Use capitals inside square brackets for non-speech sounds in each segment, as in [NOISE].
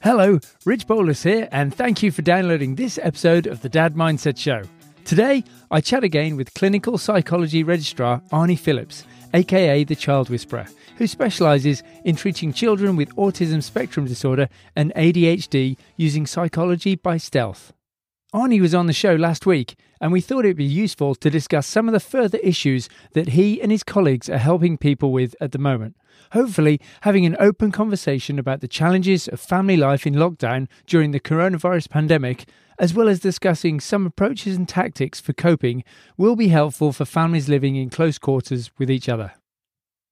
Hello, Rich Bolus here, and thank you for downloading this episode of the Dad Mindset Show. Today, I chat again with clinical psychology registrar Arnie Phillips, aka the Child Whisperer, who specialises in treating children with autism spectrum disorder and ADHD using psychology by stealth. Arnie was on the show last week, and we thought it'd be useful to discuss some of the further issues that he and his colleagues are helping people with at the moment. Hopefully, having an open conversation about the challenges of family life in lockdown during the coronavirus pandemic, as well as discussing some approaches and tactics for coping, will be helpful for families living in close quarters with each other.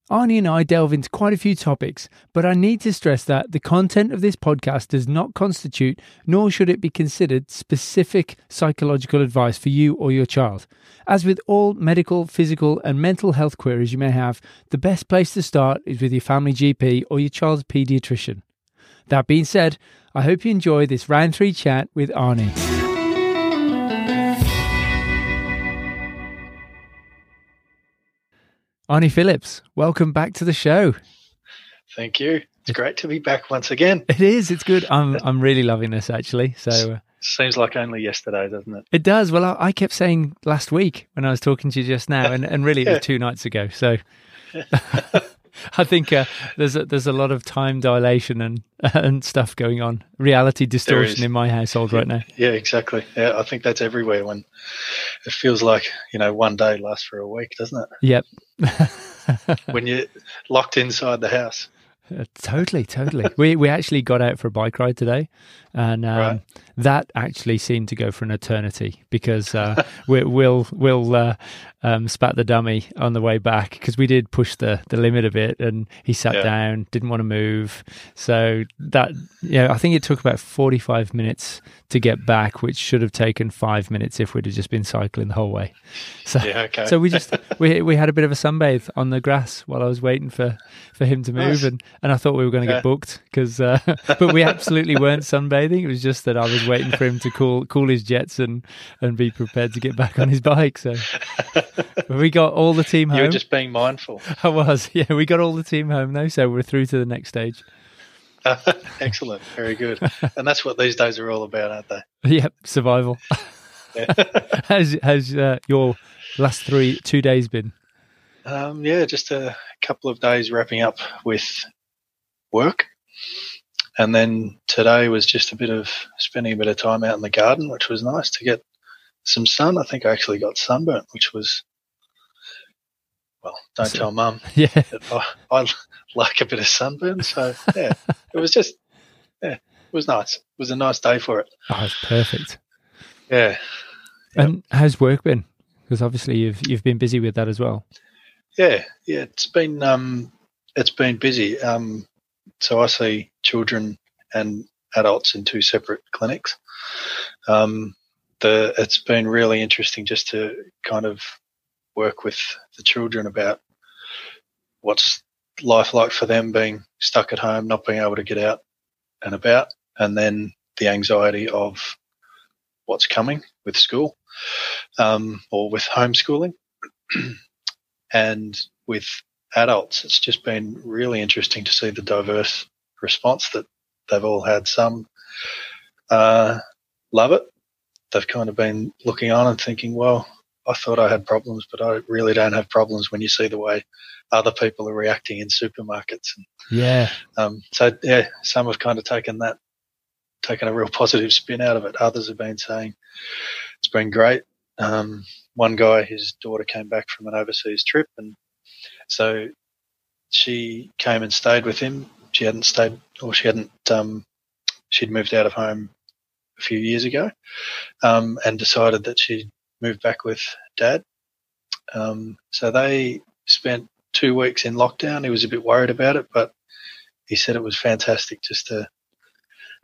Arnie and I delve into quite a few topics, but I need to stress that the content of this podcast does not constitute, nor should it be considered, specific psychological advice for you or your child. As with all medical, physical, and mental health queries you may have, the best place to start is with your family GP or your child's paediatrician. That being said, I hope you enjoy this round three chat with Arnie. Arnie Phillips, welcome back to the show. Thank you. It's great to be back once again. It is. It's good. I'm [LAUGHS] I'm really loving this actually. So uh, seems like only yesterday, doesn't it? It does. Well, I, I, kept saying last week when I was talking to you just now, and, and really it was [LAUGHS] two nights ago. So [LAUGHS] [LAUGHS] I think uh, there's a, there's a lot of time dilation and [LAUGHS] and stuff going on, reality distortion in my household yeah, right now. Yeah, exactly. Yeah, I think that's everywhere. When it feels like you know one day lasts for a week, doesn't it? Yep. [LAUGHS] when you're locked inside the house. Uh, totally, totally. we we actually got out for a bike ride today, and um, right. that actually seemed to go for an eternity because uh, we, will we'll uh, um, spat the dummy on the way back because we did push the the limit a bit, and he sat yeah. down, didn't want to move. So that yeah, I think it took about forty five minutes to get back, which should have taken five minutes if we'd have just been cycling the whole way. So yeah, okay. so we just [LAUGHS] we we had a bit of a sunbathe on the grass while I was waiting for for him to move, nice. and and I thought we were going to yeah. get booked because, uh, [LAUGHS] but we absolutely weren't sunbathing. It was just that I was waiting for him to cool cool his jets and and be prepared to get back on his bike. So [LAUGHS] [LAUGHS] we got all the team home. You were just being mindful. [LAUGHS] I was. Yeah, we got all the team home though, so we're through to the next stage. [LAUGHS] Excellent, very good, and that's what these days are all about, aren't they? Yep, survival. has has uh, your last three two days been? Um, yeah, just a couple of days wrapping up with work. And then today was just a bit of spending a bit of time out in the garden, which was nice to get some sun. I think I actually got sunburnt, which was, well, don't so, tell mum. [LAUGHS] Yeah. I, I, [LAUGHS] like a bit of sunburn. So, yeah, it was just, yeah, it was nice. It was a nice day for it. Oh, it's perfect. Yeah. And yep. how's work been? Because obviously you've you've been busy with that as well. Yeah, yeah, it's been um, it's been busy. Um, so I see children and adults in two separate clinics. Um, the it's been really interesting just to kind of work with the children about what's life like for them being stuck at home, not being able to get out and about, and then the anxiety of what's coming with school um, or with homeschooling. [CLEARS THROAT] And with adults, it's just been really interesting to see the diverse response that they've all had. Some uh, love it. They've kind of been looking on and thinking, well, I thought I had problems, but I really don't have problems when you see the way other people are reacting in supermarkets. Yeah. Um, so, yeah, some have kind of taken that, taken a real positive spin out of it. Others have been saying it's been great. Um, one guy, his daughter came back from an overseas trip, and so she came and stayed with him. She hadn't stayed, or she hadn't. Um, she'd moved out of home a few years ago, um, and decided that she'd move back with dad. Um, so they spent two weeks in lockdown. He was a bit worried about it, but he said it was fantastic just to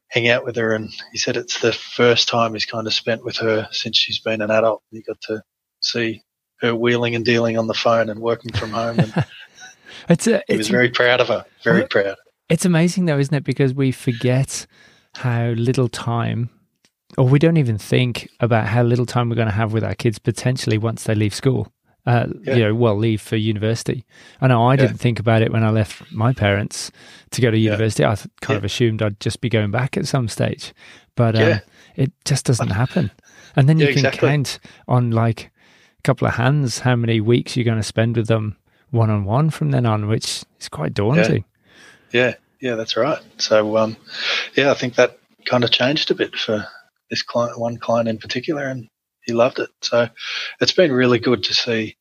hang out with her. And he said it's the first time he's kind of spent with her since she's been an adult. He got to see her wheeling and dealing on the phone and working from home. And [LAUGHS] it's a, he was very proud of her. Very proud. It's amazing though, isn't it? Because we forget how little time, or we don't even think about how little time we're going to have with our kids potentially once they leave school. Uh, Yeah. You know, well, leave for university. I know I Yeah. didn't think about it when I left my parents to go to Yeah. university. I kind Yeah. of assumed I'd just be going back at some stage, but um, Yeah. it just doesn't happen. And then you can exactly. count on like a couple of hands how many weeks you're going to spend with them one on one from then on, which is quite daunting. Yeah, yeah, that's right. So, um, yeah, I think that kind of changed a bit for this client, one client in particular, and he loved it. So, it's been really good to see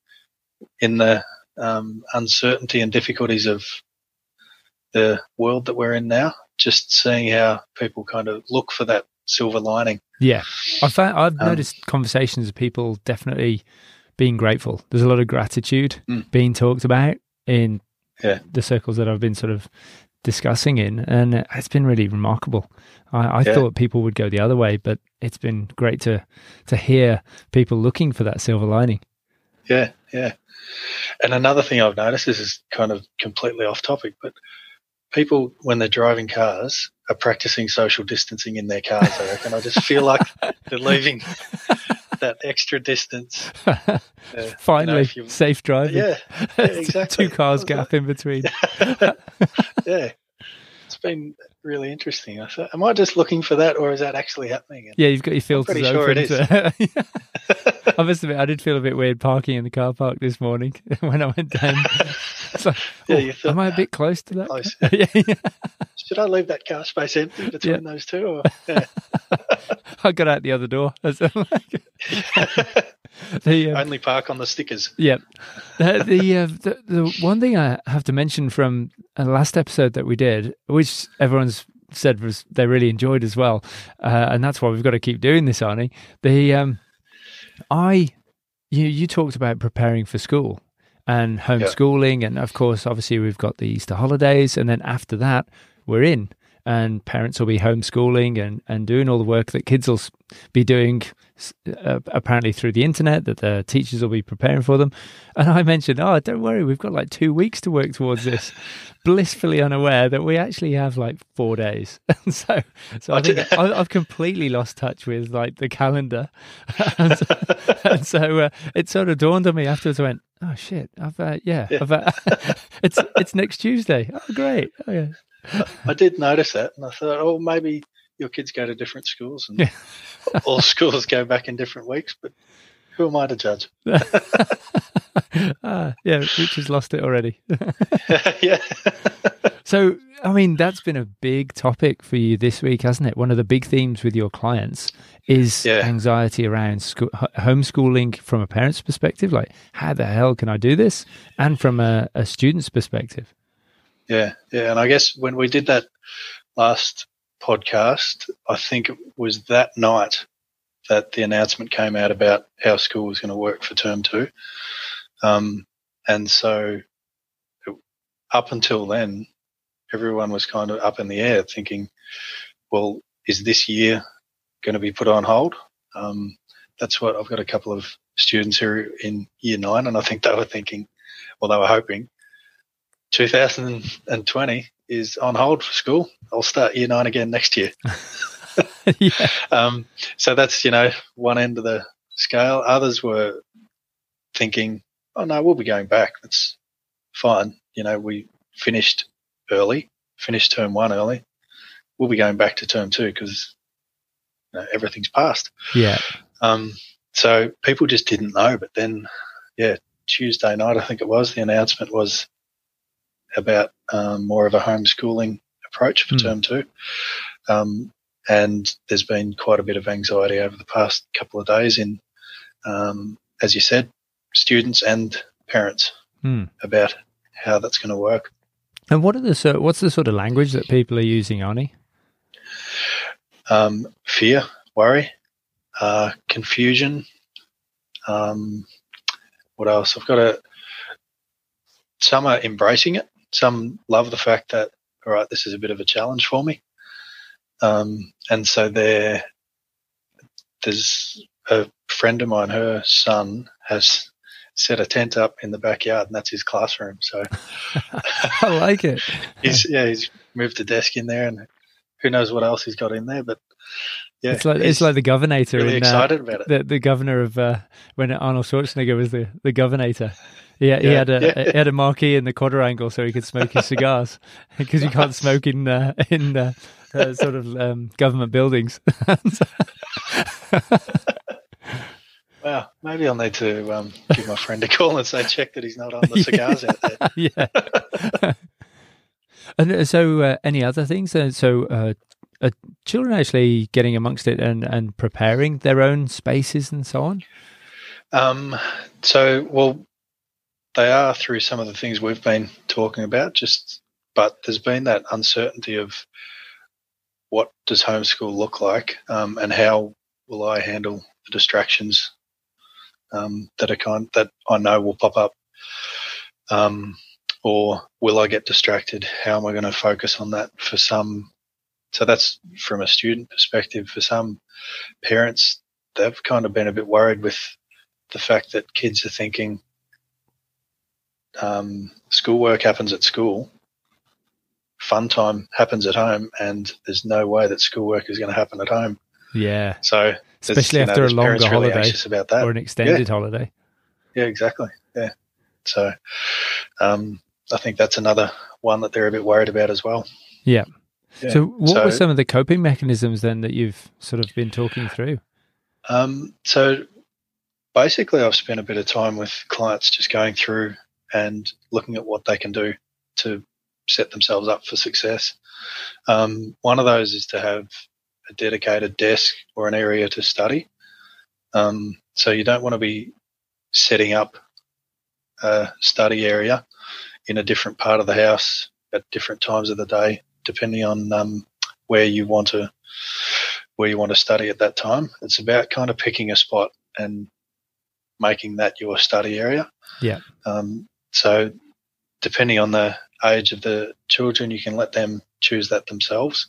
in the um, uncertainty and difficulties of the world that we're in now, just seeing how people kind of look for that silver lining. Yeah, I found I've Um, noticed conversations of people definitely being grateful. There's a lot of gratitude Mm. being talked about in Yeah. the circles that I've been sort of discussing in, and it's been really remarkable. I, I Yeah. thought people would go the other way, but it's been great to to hear people looking for that silver lining. Yeah, yeah. And another thing I've noticed this is kind of completely off topic, but people when they're driving cars are practicing social distancing in their cars. I reckon. I just feel like [LAUGHS] they're leaving that extra distance. [LAUGHS] Uh, you know, Finally, you- safe driving. yeah, yeah, [LAUGHS] exactly. Two cars gap in between. [LAUGHS] yeah. Been really interesting. I thought, am I just looking for that, or is that actually happening? And- Yeah, you've got your filters pretty sure open. it to- [LAUGHS] [LAUGHS] I must admit, I did feel a bit weird parking in the car park this morning [LAUGHS] when I went down. Like, Yeah, oh, you thought, am I a bit close to that? Close. yeah, yeah. Should I leave that car space empty between those two? Or, yeah. I got out the other door. I was like- the, um, Only park on the stickers. Yeah. [LAUGHS] The the, uh, the the one thing I have to mention from a last episode that we did, which everyone's said was they really enjoyed as well, uh, and that's why we've got to keep doing this, Arnie. The um, I you you talked about preparing for school and homeschooling, and of course, obviously, we've got the Easter holidays, and then after that, we're in. And parents will be homeschooling and, and doing all the work that kids will be doing uh, apparently through the internet that the teachers will be preparing for them. And I mentioned, oh, don't worry, we've got like two weeks to work towards this, [LAUGHS] blissfully unaware that we actually have like four days. [LAUGHS] And so, so I think I, I've completely lost touch with like the calendar, [LAUGHS] and so, and so uh, it sort of dawned on me afterwards. I went, oh shit, I've uh, yeah, Yeah. I've, uh, it's it's next Tuesday. Oh great, oh yeah. [LAUGHS] I did notice that, and I thought, oh, maybe your kids go to different schools, and Yeah. [LAUGHS] all schools go back in different weeks. But who am I to judge? [LAUGHS] ah, yeah, Rich has lost it already. yeah, So, I mean, that's been a big topic for you this week, hasn't it? One of the big themes with your clients is Yeah. anxiety around school, homeschooling from a parent's perspective. Like, how the hell can I do this? And from a, a student's perspective. Yeah, yeah. And I guess when we did that last podcast, I think it was that night that the announcement came out about how school was going to work for term two. Um, and so up until then, everyone was kind of up in the air thinking, well, is this year going to be put on hold? Um, that's what I've got a couple of students who are in year nine, and I think they were thinking, well, they were hoping 2020 is on hold for school. I'll start year nine again next year. [LAUGHS] [LAUGHS] yeah. Um, so that's, you know, one end of the scale. Others were thinking, oh, no, we'll be going back. That's fine. You know, we finished early, finished term one early. We'll be going back to term two because you know, everything's passed. Yeah. Um, so people just didn't know. But then, yeah, Tuesday night, I think it was, the announcement was about um, more of a homeschooling approach for Hmm. term two. Um, and there's been quite a bit of anxiety over the past couple of days in, um, as you said, students and parents Hmm. about how that's going to work. And what are the so what's the sort of language that people are using, Arnie? Um, fear, worry, uh, confusion. Um, what else? I've got a. Some are embracing it. Some love the fact that all right, this is a bit of a challenge for me. Um, and so there, there's a friend of mine. Her son has set a tent up in the backyard, and that's his classroom. So [LAUGHS] I like it. [LAUGHS] he's yeah, he's moved a desk in there, and who knows what else he's got in there. But yeah, it's like it's like the governor really in uh, about it. the the governor of uh, when Arnold Schwarzenegger was the the governor. Yeah, he Yeah, had a yeah. he had a marquee in the quadrangle so he could smoke his [LAUGHS] cigars because you can't smoke in uh, in uh, uh, sort of um, government buildings. [LAUGHS] Wow, maybe I'll need to um, give my friend a call and say check that he's not on the [LAUGHS] cigars out there. yeah. and uh, so, uh, any other things? Uh, so, uh, uh, children actually getting amongst it and, and preparing their own spaces and so on. Um, so, well, they are through some of the things we've been talking about. Just, but there's been that uncertainty of what does homeschool look like, um, and how will I handle the distractions um, that are kind that I know will pop up, um, or will I get distracted? How am I going to focus on that for some? So that's from a student perspective. For some parents, they've kind of been a bit worried with the fact that kids are thinking um, schoolwork happens at school, fun time happens at home, and there's no way that schoolwork is going to happen at home. Yeah, So, especially you know, after a longer holiday that. or an extended holiday. Yeah, exactly. Yeah. So, um, I think that's another one that they're a bit worried about as well. Yeah. Yeah. So, what were some of the coping mechanisms then that you've sort of been talking through? Um, so basically, I've spent a bit of time with clients just going through and looking at what they can do to set themselves up for success. Um, one of those is to have a dedicated desk or an area to study. Um, so you don't want to be setting up a study area in a different part of the house at different times of the day, depending on um, where you want to where you want to study at that time. It's about kind of picking a spot and making that your study area. Yeah. Um, so, depending on the age of the children, you can let them choose that themselves.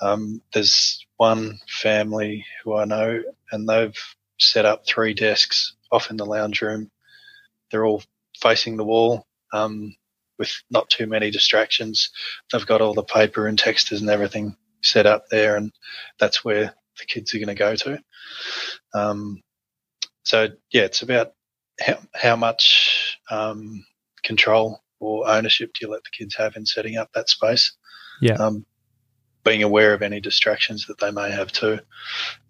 Um, there's one family who I know, and they've set up three desks off in the lounge room. They're all facing the wall um, with not too many distractions. They've got all the paper and texters and everything set up there, and that's where the kids are going to go to. Um, so yeah, it's about how, how much um, control or ownership do you let the kids have in setting up that space? Yeah. Um, being aware of any distractions that they may have too.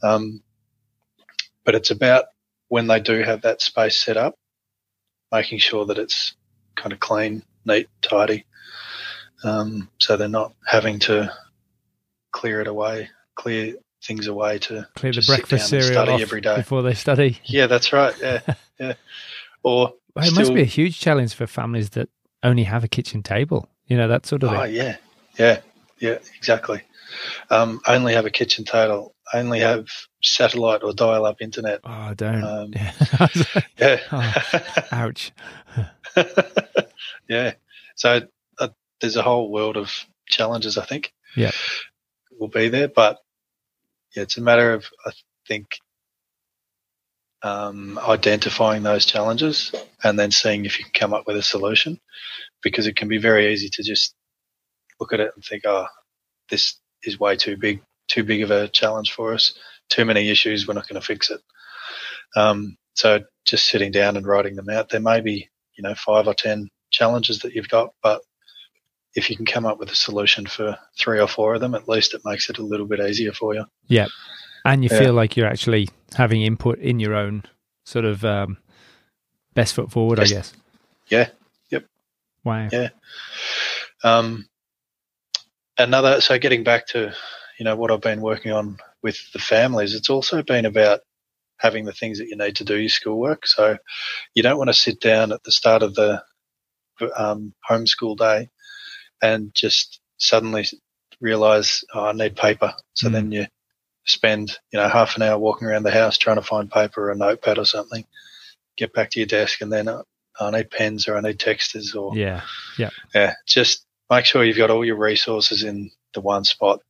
Um, but it's about when they do have that space set up, making sure that it's kind of clean, neat, tidy, um, so they're not having to clear it away, clear things away to Clear the breakfast cereal every day. before they study. Yeah, that's right. Yeah, [LAUGHS] yeah. Or Well, it must be a huge challenge for families that only have a kitchen table. You know that sort of oh thing. yeah, yeah, yeah, exactly. Um, only have a kitchen table. Only have satellite or dial-up internet. Oh, don't. Um, [LAUGHS] Yeah. [LAUGHS] Yeah. Oh. Ouch. [LAUGHS] yeah. So uh, there's a whole world of challenges. I think. Yeah. Will be there, but yeah, it's a matter of I think um, identifying those challenges and then seeing if you can come up with a solution, because it can be very easy to just look at it and think, oh, this is way too big, too big of a challenge for us. Too many issues. We're not going to fix it. Um, so just sitting down and writing them out. There may be, you know, five or ten challenges that you've got, but if you can come up with a solution for three or four of them, at least it makes it a little bit easier for you. Yeah, and you Yeah. feel like you're actually having input in your own sort of um, best foot forward, I guess. Yeah. Yep. Wow. Yeah. Um, another, so getting back to, you know, what I've been working on with the families, it's also been about having the things that you need to do your schoolwork. So you don't want to sit down at the start of the um, homeschool day and just suddenly realize, oh, I need paper. So Mm. then you spend, you know, half an hour walking around the house trying to find paper or a notepad or something, get back to your desk and then uh, I need pens or I need texters or Yeah. yeah, just make sure you've got all your resources in the one spot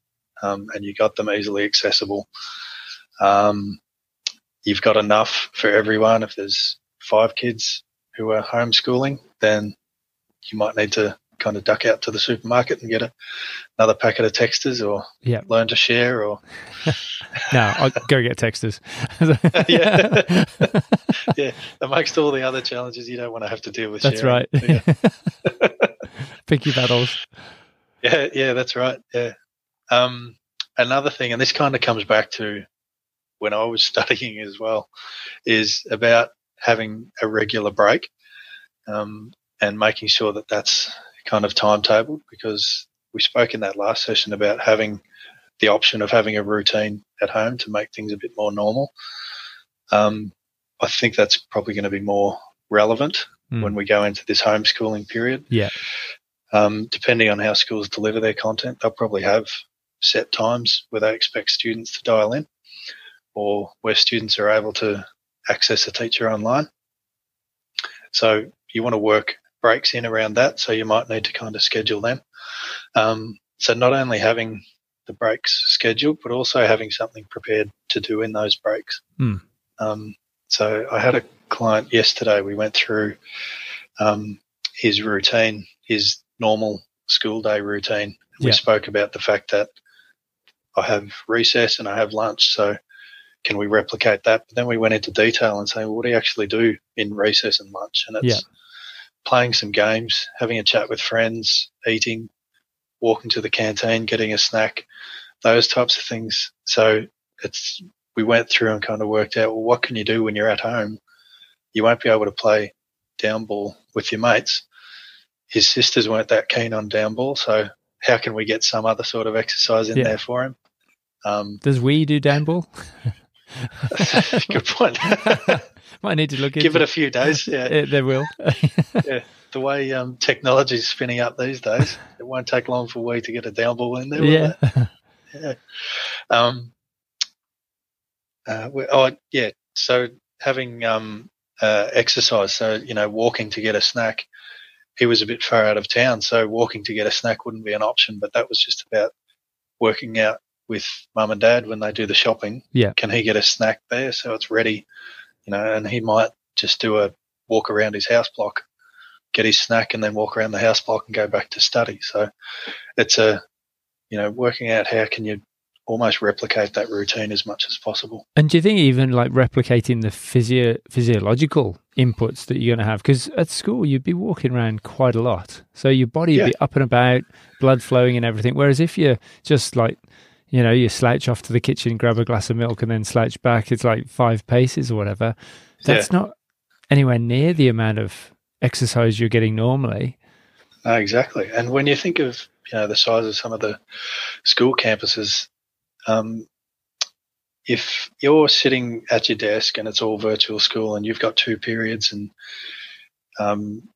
um, and you got them easily accessible. Um, you've got enough for everyone. If there's five kids who are homeschooling, then you might need to kind of duck out to the supermarket and get a, another packet of texters or Yeah. learn to share or [LAUGHS] No, I'll go get texters. [LAUGHS] Yeah. [LAUGHS] yeah amongst all the other challenges you don't want to have to deal with That's sharing. right. yeah. Picky battles. yeah yeah that's right yeah um another thing and this kind of comes back to when i was [LAUGHS] studying as well is about having a regular break um, and making sure that that's kind of timetabled because we spoke in that last session about having the option of having a routine at home to make things a bit more normal um, i think that's probably going to be more relevant Mm. when we go into this homeschooling period Yeah. um, depending on how schools deliver their content, they'll probably have set times where they expect students to dial in or where students are able to access a teacher online. So you want to work breaks in around that. So you might need to kind of schedule them. Um, so not only having the breaks scheduled, but also having something prepared to do in those breaks. Hmm. Um, so I had a client yesterday. We went through um, his routine, his normal school day routine. We Yeah. spoke about the fact that I have recess and I have lunch. So can we replicate that? But then we went into detail and say, well, what do you actually do in recess and lunch? And it's Yeah. playing some games, having a chat with friends, eating, walking to the canteen, getting a snack, those types of things. So it's we went through and kind of worked out, well, what can you do when you're at home? You won't be able to play down ball with your mates. His sisters weren't that keen on down ball, so how can we get some other sort of exercise in Yeah. there for him? Um, Does we do down ball? [LAUGHS] good point. [LAUGHS] Might need to look Give into it a few days. [LAUGHS] Yeah, Uh, There will. [LAUGHS] the way um, technology is spinning up these days, it won't take long for we to get a down ball in there. will yeah. it? yeah. Um, uh, oh, yeah. So having um, uh, exercise, so you know, walking to get a snack. He was a bit far out of town, so walking to get a snack wouldn't be an option. But that was just about working out with mum and dad when they do the shopping. Yeah. Can he get a snack there so it's ready? You know, and he might just do a walk around his house block, get his snack, and then walk around the house block and go back to study. So it's a you know, working out how can you almost replicate that routine as much as possible. And do you think even like replicating the physio- physiological inputs that you're going to have? Because at school, you'd be walking around quite a lot. So your body would Yeah. be up and about, blood flowing and everything. Whereas if you're just like, you know, you slouch off to the kitchen, grab a glass of milk, and then slouch back, it's like five paces or whatever. That's not anywhere near the amount of exercise you're getting normally. No, exactly. And when you think of you know the size of some of the school campuses, um, if you're sitting at your desk and it's all virtual school and you've got two periods and um,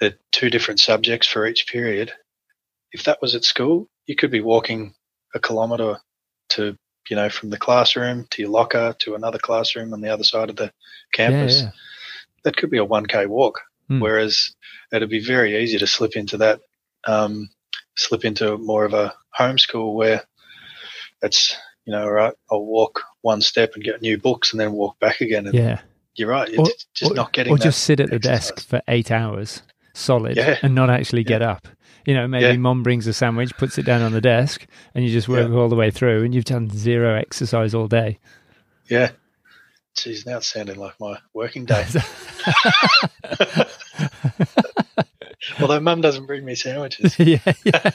the two different subjects for each period, if that was at school, you could be walking a kilometre to you know from the classroom to your locker to another classroom on the other side of the campus. Yeah, yeah. That could be a one k walk. Hmm. Whereas it'd be very easy to slip into that, um, slip into more of a homeschool where it's, you know, right, I'll walk one step and get new books and then walk back again. And Yeah. you're right, it's Or- just or, not getting or just sit at the exercise. desk for eight hours solid Yeah. and not actually get up. You know, maybe Yeah. mom brings a sandwich, puts it down on the desk, and you just work Yeah. all the way through, and you've done zero exercise all day. Yeah. Geez, now it's sounding like my working day. [LAUGHS] [LAUGHS] Although mum doesn't bring me sandwiches. [LAUGHS] yeah, yeah.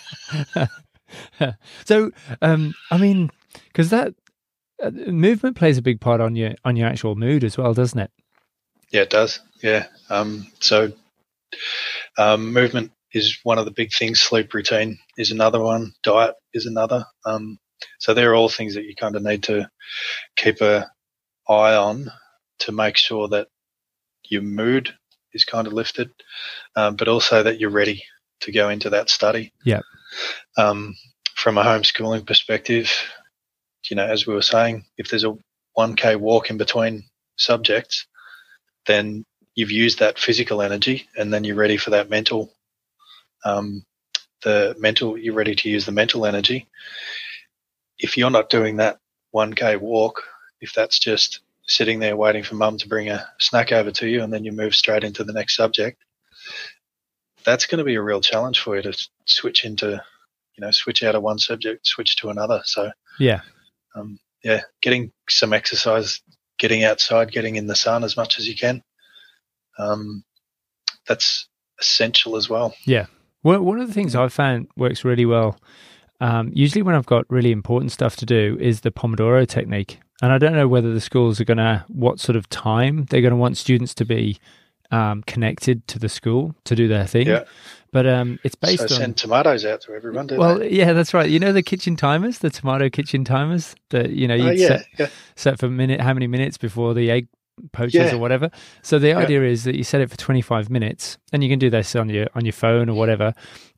so, um, I mean, because that uh, movement plays a big part on your on your actual mood as well, doesn't it? Yeah, it does. Yeah. Um, so um, movement is one of the big things. Sleep routine is another one. Diet is another. Um, so they're all things that you kind of need to keep a eye on to make sure that your mood is kind of lifted, um, but also that you're ready to go into that study. Yep. Um, from a homeschooling perspective, you know, as we were saying, if there's a 1K walk in between subjects, then you've used that physical energy and then you're ready for that mental um, the mental you're ready to use the mental energy if you're not doing that 1k walk if that's just sitting there waiting for mum to bring a snack over to you and then you move straight into the next subject that's going to be a real challenge for you to switch into, you know, switch out of one subject, switch to another. So yeah, um, yeah, getting some exercise, getting outside, getting in the sun as much as you can. Um, that's essential as well. Yeah. Well, one of the things I've found works really well, um, usually when I've got really important stuff to do, is the Pomodoro technique. And I don't know whether the schools are going to, what sort of time they're going to want students to be um, connected to the school to do their thing. Yeah. But um, it's based so on send tomatoes out to everyone. well, they? Well yeah, that's right. You know the kitchen timers, the tomato kitchen timers that you know you oh, yeah, set, yeah. set for a minute how many minutes before the egg poaches Yeah. or whatever. So the Yeah. idea is that you set it for 25 minutes and you can do this on your on your phone or whatever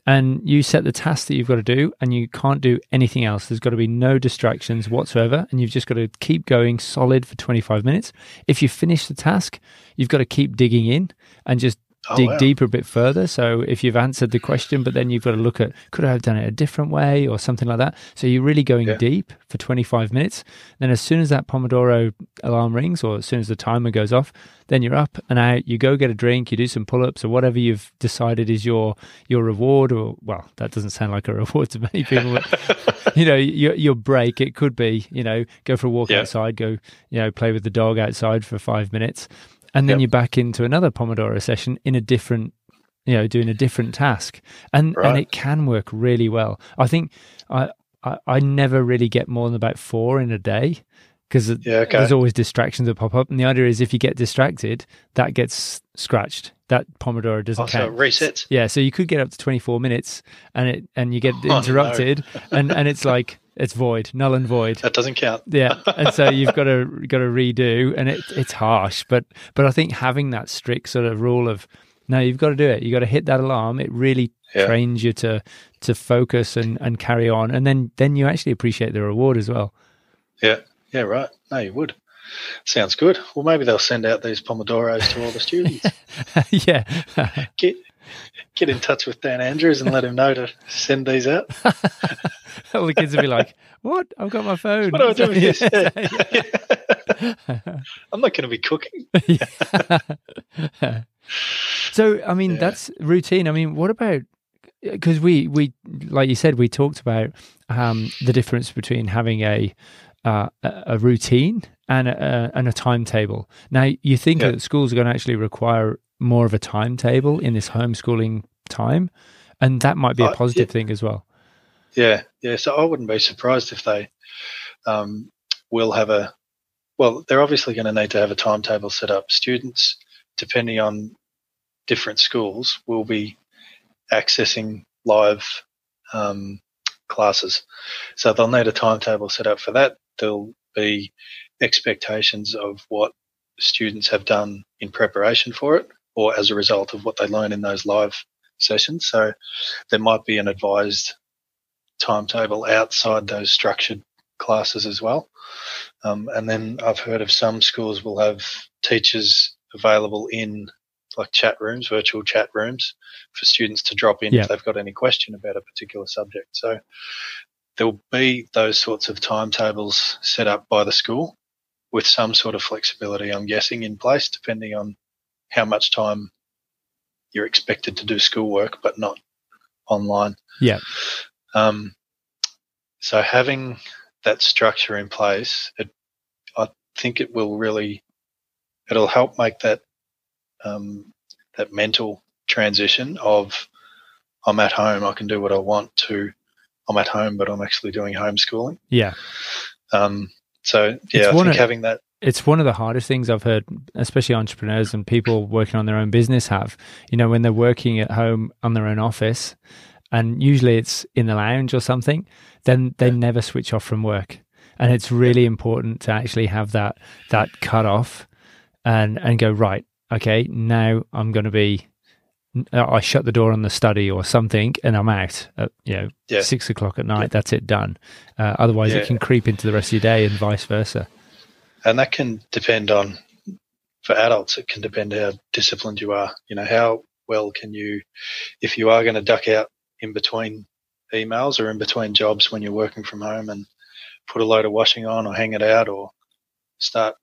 and you set the task that you've got to do and you can't do anything else. There's got to be no distractions whatsoever and you've just got to keep going solid for 25 minutes. If you finish the task, you've got to keep digging in and just Oh, dig wow. deeper a bit further. So if you've answered the question, but then you've got to look at could I have done it a different way or something like that. So you're really going Yeah. deep for 25 minutes. Then as soon as that Pomodoro alarm rings or as soon as the timer goes off, then you're up and out. You go get a drink, you do some pull-ups or whatever you've decided is your your reward. Or well, that doesn't sound like a [LAUGHS] reward to many people. But, [LAUGHS] you know, your your break. It could be you know go for a walk Yeah. outside, go you know play with the dog outside for five minutes, and then Yep. you're back into another Pomodoro session in a different you know doing a different task and and it can work really well i think i i, I never really get more than about four in a day because Yeah, okay. there's always distractions that pop up and the idea is if you get distracted that gets scratched that pomodoro doesn't oh, Also, count resets. yeah so you could get up to 24 minutes and it and you get [LAUGHS] Oh, no. interrupted and and it's like it's void null and void That doesn't count. yeah [LAUGHS] and so you've got to got to redo and it, it's harsh but but i think having that strict sort of rule of no you've got to do it you got to hit that alarm it really Yeah. trains you to to focus and and carry on and then then you actually appreciate the reward as well Yeah, yeah, right. No, you would. Sounds good. Well, maybe they'll send out these pomodoros to all the students. [LAUGHS] yeah get get in touch with Dan Andrews and let him know to send these out. [LAUGHS] all the kids will be like what i've got my phone What do I do with this? [LAUGHS] Yeah. [LAUGHS] I'm not going to be cooking. So i mean Yeah. that's routine i mean what about because we we like you said we talked about um the difference between having a uh, a a routine and a, and a timetable now you think Yeah. that schools are going to actually require more of a timetable in this homeschooling time and that might be a Uh, positive yeah. thing as well Yeah, yeah. So I wouldn't be surprised if they um, will have a. Well, they're obviously going to need to have a timetable set up. Students, depending on different schools, will be accessing live um, classes. So they'll need a timetable set up for that. There'll be expectations of what students have done in preparation for it or as a result of what they learn in those live sessions. So there might be an advised timetable outside those structured classes as well. Um, and then I've heard of some schools will have teachers available in like chat rooms, virtual chat rooms for students to drop in Yeah. if they've got any question about a particular subject. So there'll be those sorts of timetables set up by the school with some sort of flexibility, I'm guessing, in place depending on how much time you're expected to do schoolwork, but not online. Yeah. Um, so having that structure in place, it, I think it will really, it'll help make that um, that mental transition of I'm at home, I can do what I want to I'm at home, but I'm actually doing homeschooling. yeah Um, so yeah, It's I think of- having that, it's one of the hardest things I've heard, especially entrepreneurs and people working on their own business have. You know, when they're working at home on their own office, and usually it's in the lounge or something, then they Yeah. never switch off from work. And it's really important to actually have that that cut off and and go right. Okay, now I'm going to be. I shut the door on the study or something, and I'm out. At, you know, Yeah. six o'clock at night. That's it done. Uh, otherwise, Yeah. it can creep into the rest of your day, and vice versa. And that can depend on for adults it can depend how disciplined you are you know how well can you if you are going to duck out in between emails or in between jobs when you're working from home and put a load of washing on or hang it out or start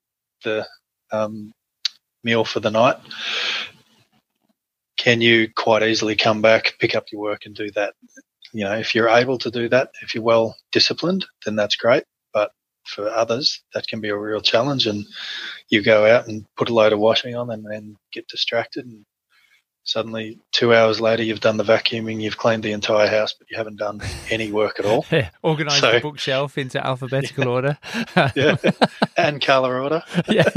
the um, meal for the night can you quite easily come back, pick up your work, and do that? You know, if you're able to do that, if you're well disciplined, then that's great. For others, that can be a real challenge, and you go out and put a load of washing on, and then get distracted, and suddenly two hours later you've done the vacuuming, you've cleaned the entire house, but you haven't done any work at all. [LAUGHS] Yeah, organise so, the bookshelf into alphabetical [LAUGHS] yeah, order. yeah, [LAUGHS] and colour order. yeah.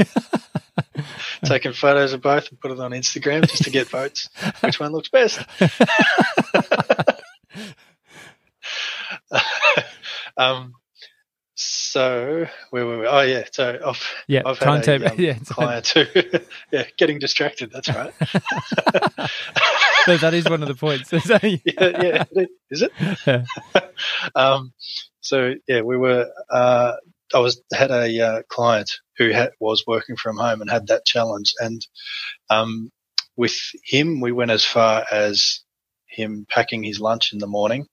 Taking photos of both and put it on Instagram just to get votes. Which one looks best? um, so where were we? Oh yeah, so I've yeah I've had a um, [LAUGHS] yeah, [LAUGHS] yeah getting distracted. That's right. [LAUGHS] so that is one of the points. yeah, yeah, is it? Yeah. um, so yeah, we were. Uh, I was had a uh, client who had, was working from home and had that challenge, and um, with him, we went as far as him packing his lunch in the morning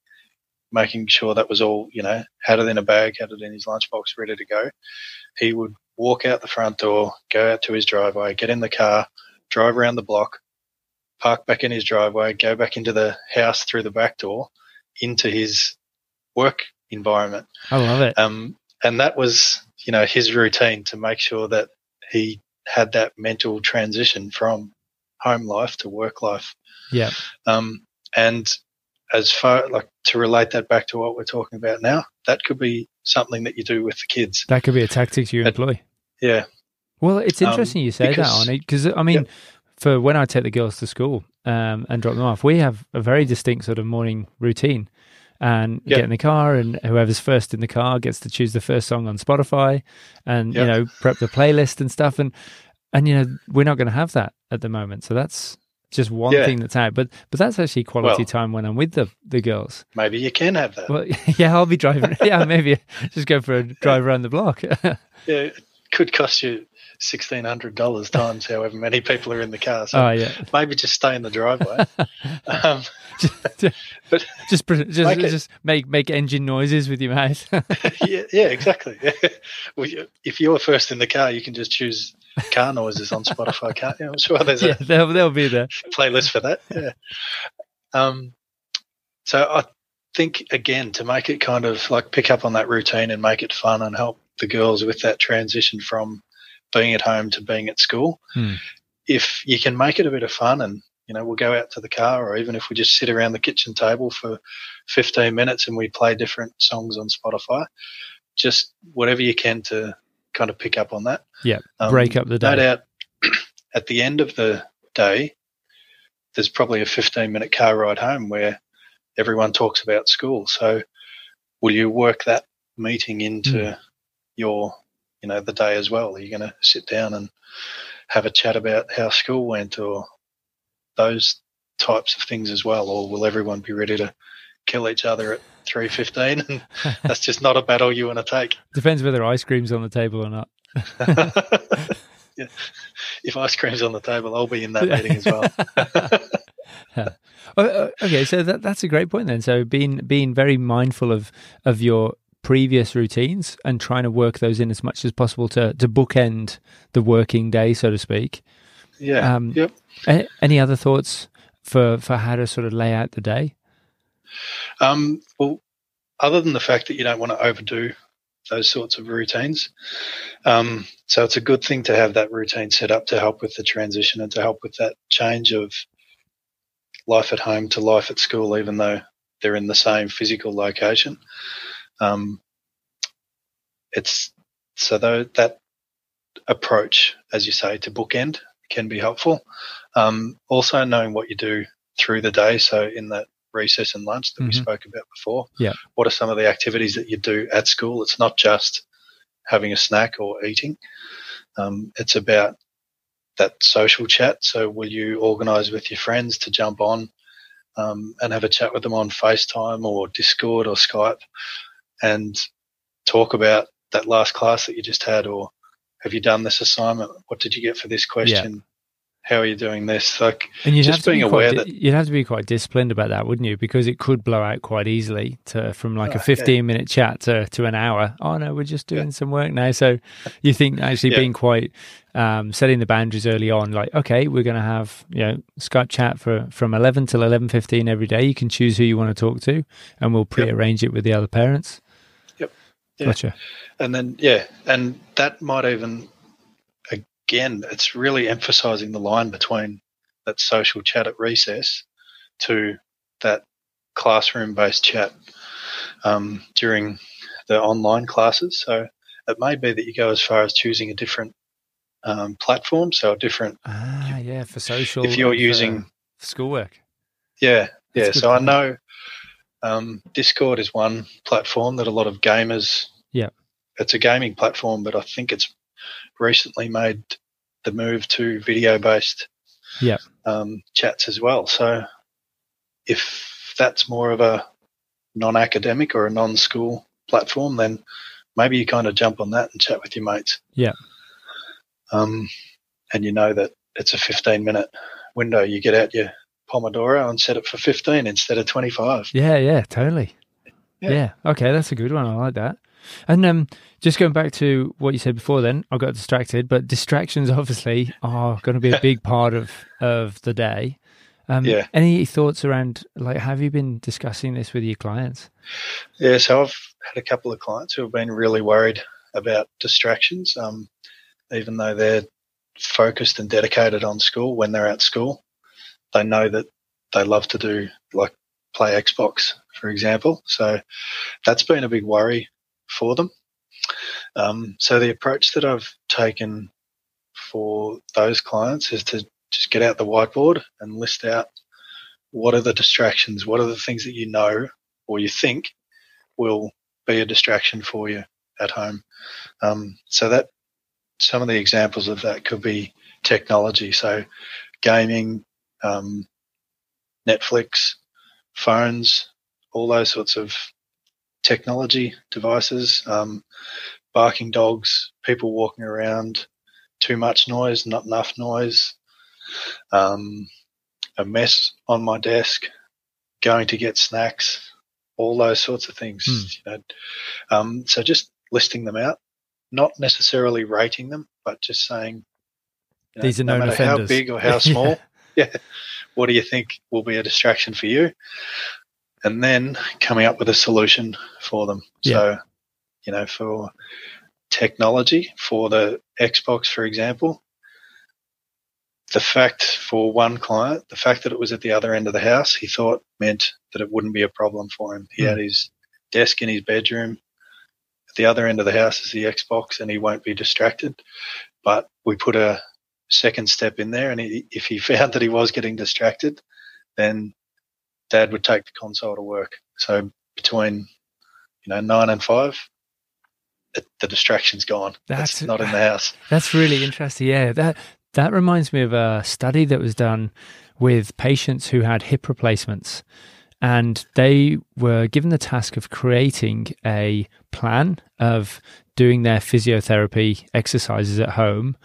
making sure that was all, you know, had it in a bag, had it in his lunchbox, ready to go. He would walk out the front door, go out to his driveway, get in the car, drive around the block, park back in his driveway, go back into the house through the back door into his work environment. I love it. Um, and that was, you know, his routine to make sure that he had that mental transition from home life to work life. Yeah. Um, and as far like to relate that back to what we're talking about now, that could be something that you do with the kids. That could be a tactic you employ. Yeah. Well, it's interesting um, you say because, that, on it because I mean, yeah. for when I take the girls to school um, and drop them off, we have a very distinct sort of morning routine. And yeah. get in the car, and whoever's first in the car gets to choose the first song on Spotify, and yeah. you know prep the playlist and stuff. And and you know we're not going to have that at the moment, so that's just one yeah. thing that's out. But but that's actually quality well, time when I'm with the the girls. Maybe you can have that. Well, [LAUGHS] yeah, I'll be driving. [LAUGHS] yeah, maybe just go for a [LAUGHS] drive around the block. yeah, it could cost you sixteen hundred dollars times however many people are in the car. So oh, yeah. maybe just stay in the driveway. um, but just just make just make make engine noises with your mouth. yeah, yeah, exactly. Well, if you're first in the car, you can just choose car noises on Spotify, can't you? I'm sure there's yeah, a they'll, they'll be there playlist for that. Yeah. Um, so I think again to make it kind of like pick up on that routine and make it fun and help the girls with that transition from being at home to being at school. Hmm. If you can make it a bit of fun and you know, we'll go out to the car or even if we just sit around the kitchen table for 15 minutes and we play different songs on Spotify, just whatever you can to kind of pick up on that. Yeah, um, break up the day. No doubt [CLEARS THROAT] at the end of the day, there's probably a 15 minute car ride home where everyone talks about school. So will you work that meeting into mm. your, you know, the day as well? Are you going to sit down and have a chat about how school went or those types of things as well? Or will everyone be ready to kill each other at three fifteen, and that's just not a battle you want to take. Depends whether ice cream's on the table or not. [LAUGHS] yeah. If ice cream's on the table, I'll be in that meeting as well. [LAUGHS] Oh, uh, okay, so that, that's a great point then. So being being very mindful of of your previous routines and trying to work those in as much as possible to to bookend the working day, so to speak. Yeah. Um, yep. Any other thoughts for for how to sort of lay out the day? Um, well, other than the fact that you don't want to overdo those sorts of routines. Um, so it's a good thing to have that routine set up to help with the transition and to help with that change of life at home to life at school, even though they're in the same physical location. Um, it's so though that approach, as you say, to bookend can be helpful. Um, also knowing what you do through the day. So in that recess and lunch that mm-hmm. we spoke about before. Yeah. What are some of the activities that you do at school? It's not just having a snack or eating. Um, it's about that social chat. So will you organise with your friends to jump on um, and have a chat with them on FaceTime or Discord or Skype and talk about that last class that you just had or have you done this assignment? What did you get for this question? How are you doing this? Like, and you'd just have to being be aware quite, that you'd have to be quite disciplined about that, wouldn't you? Because it could blow out quite easily to from like Oh, a yeah. 15 minute chat to, to an hour. Oh no, we're just doing some work now. So you think actually Yeah. being quite um, setting the boundaries early on, like okay, we're going to have you know Skype chat for from 11 till 11:15 every day. You can choose who you want to talk to, and we'll pre-arrange it with the other parents. Yep. Yeah. Gotcha. and then yeah, and that might even again, it's really emphasizing the line between that social chat at recess to that classroom based chat um, during the online classes. So it may be that you go as far as choosing a different um, platform, so a different Ah, yeah, for social. if you're using schoolwork. Yeah, yeah. That's So I know um, Discord is one platform that a lot of gamers. Yeah. It's a gaming platform, but I think it's recently made the move to video-based. Yeah. Um, chats as well. So if that's more of a non-academic or a non-school platform, then maybe you kind of jump on that and chat with your mates. Yeah. Um, and you know that it's a 15-minute window. You get out your Pomodoro and set it for 15 instead of 25. Yeah, yeah, totally. Yeah. Yeah. Okay, that's a good one. I like that. And um, just going back to what you said before, then I got distracted. But distractions obviously are going to be a big part of of the day. Um, Yeah. Any thoughts around like have you been discussing this with your clients? Yeah, so I've had a couple of clients who have been really worried about distractions, um, even though they're focused and dedicated on school when they're at school. They know that they love to do like play Xbox, for example. So that's been a big worry for them. Um, so the approach that I've taken for those clients is to just get out the whiteboard and list out what are the distractions, what are the things that you know or you think will be a distraction for you at home. Um, so that some of the examples of that could be technology, so gaming, um, Netflix, phones, all those sorts of technology devices, um, barking dogs, people walking around, too much noise, not enough noise, um, a mess on my desk, going to get snacks, all those sorts of things. Hmm. You know, um, so just listing them out, not necessarily rating them, but just saying you know, These are no matter how big or how [LAUGHS] Yeah. small. yeah. What do you think will be a distraction for you? And then coming up with a solution for them. So, you know, for technology, for the Xbox, for example, the fact for one client, the fact that it was at the other end of the house, he thought meant that it wouldn't be a problem for him. He Hmm. had his desk in his bedroom. At the other end of the house is the Xbox, and he won't be distracted. But we put a second step in there, and he, if he [LAUGHS] found that he was getting distracted, then Dad would take the console to work. So between you know nine and five, it, the distraction's gone. That's- That's not in [LAUGHS] the house. That's really interesting. Yeah, that that reminds me of a study that was done with patients who had hip replacements, and they were given the task of creating a plan of doing their physiotherapy exercises at home.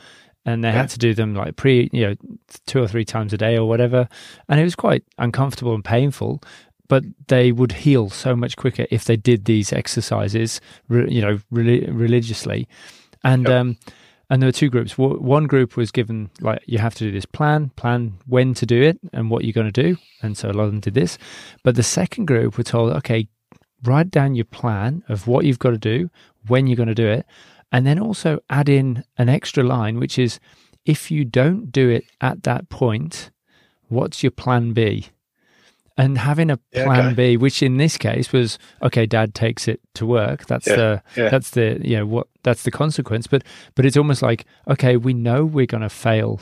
And they Yeah. had to do them like pre, you know, two or three times a day or whatever. And it was quite uncomfortable and painful, but they would heal so much quicker if they did these exercises, re- you know, reli- religiously. And Yep. um, and there were two groups. Wo- One group was given like you have to do this plan, plan when to do it and what you're going to do, and so a lot of them did this. But the second group were told, okay, write down your plan of what you've got to do, when you're going to do it, and then also add in an extra line, which is if you don't do it at that point, what's your plan B? And having a plan okay. B, which in this case was okay, Dad takes it to work. That's Yeah, the yeah. that's the you know what that's the consequence. But but it's almost like okay, we know we're going to fail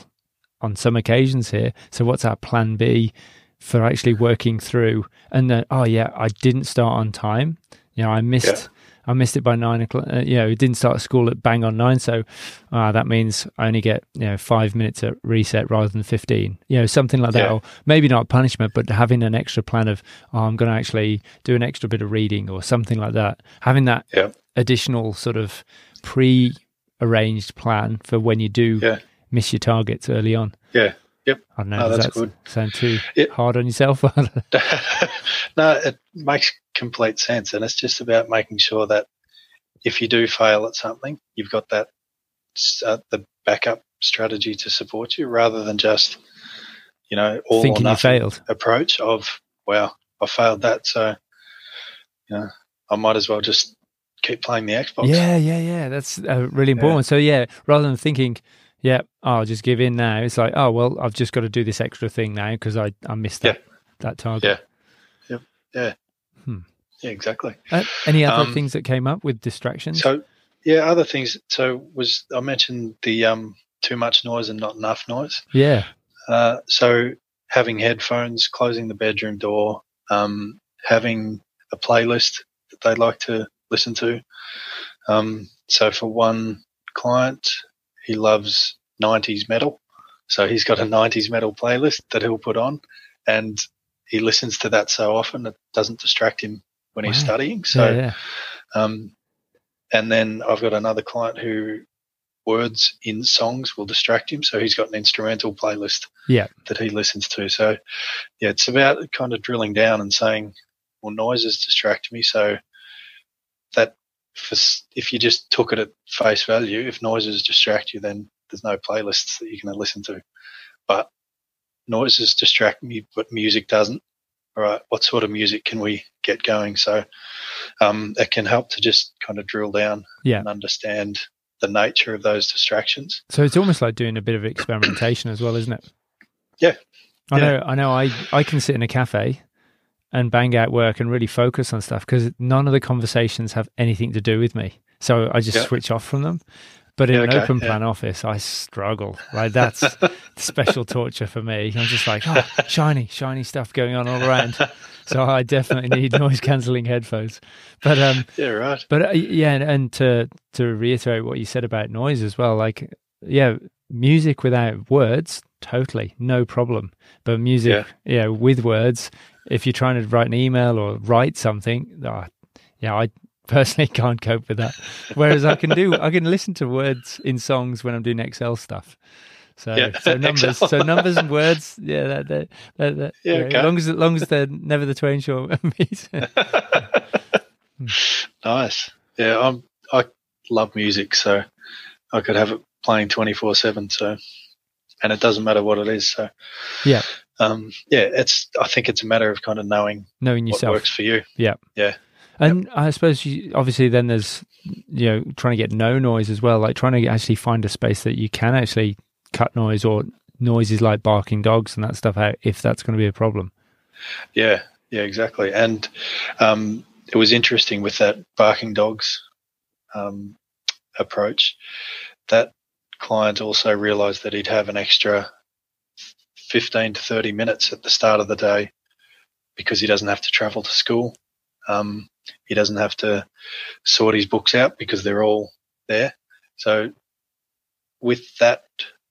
on some occasions here. So what's our plan B for actually working through? And then oh yeah, I didn't start on time. You know, I missed. I missed it by nine o'clock. Uh, you know, it didn't start school at bang on nine, so uh, that means I only get you know five minutes at reset rather than fifteen. You know, something like that, Yeah. or maybe not punishment, but having an extra plan of oh, I'm going to actually do an extra bit of reading or something like that. Having that Yeah. additional sort of pre-arranged plan for when you do Yeah. miss your targets early on. Yeah. Yep. I know. Oh, does that's that good. sound too It- hard on yourself? [LAUGHS] no, it makes complete sense, and it's just about making sure that if you do fail at something, you've got that uh, the backup strategy to support you, rather than just you know all Thinking or nothing failed. approach of wow, I failed that, so you know I might as well just keep playing the Xbox. Yeah, yeah, yeah. That's uh, really important. So yeah, rather than thinking, yeah, oh, I'll just give in now. It's like, oh well, I've just got to do this extra thing now because I I missed that that target. Yeah. yeah, Hmm. yeah, exactly. Uh, any other Um, things that came up with distractions? So yeah, other things. So was I mentioned the um, too much noise and not enough noise. yeah, Uh, so having headphones, closing the bedroom door, um, having a playlist that they like to listen to. Um, so for one client, he loves 90s metal. So he's got a 90s metal playlist that he'll put on and he listens to that so often it doesn't distract him when he's Wow. studying. So, yeah, yeah. um, and then I've got another client who words in songs will distract him. So he's got an instrumental playlist Yeah. that he listens to. So yeah, it's about kind of drilling down and saying, well, noises distract me. So that for, if you just took it at face value, if noises distract you, then there's no playlists that you're going to listen to. But noises distract me, but music doesn't. All right, what sort of music can we get going? So um, it can help to just kind of drill down Yeah. and understand the nature of those distractions. So it's almost like doing a bit of experimentation as well, isn't it? Yeah. I Yeah. know. I know. I I can sit in a cafe and bang out work and really focus on stuff because none of the conversations have anything to do with me. So I just Yeah. switch off from them. But in Yeah, an okay, open yeah. plan office, I struggle. Like that's [LAUGHS] special torture for me. I'm just like, oh, shiny, shiny stuff going on all around. So I definitely [LAUGHS] need noise cancelling headphones. But um, yeah, right. but uh, yeah, and, and to to reiterate what you said about noise as well, like yeah, music without words, totally no problem. But music, yeah, with words, if you're trying to write an email or write something, ah, yeah, I personally [LAUGHS] can't cope with that. Whereas I can do, I can listen to words in songs when I'm doing Excel stuff. So, Yeah, so [LAUGHS] numbers, so numbers and words, yeah, that, that, that, that Yeah, yeah, okay. as long as as long as they're never the twain shall [LAUGHS] meet. nice. Yeah, I'm. I love music, so I could have it playing twenty four seven. So, and it doesn't matter what it is. So, Yeah. Um, yeah. It's. I think it's a matter of kind of knowing Knowing what yourself. works for you. Yeah, yeah. And I suppose you, obviously then there's you know trying to get no noise as well, like trying to actually find a space that you can actually cut noise or noises like barking dogs and that stuff out if that's going to be a problem. Yeah, yeah, exactly. And um, it was interesting with that barking dogs um, approach. That client also realised that he'd have an extra fifteen to thirty minutes at the start of the day because he doesn't have to travel to school. Um, he doesn't have to sort his books out because they're all there. So, with that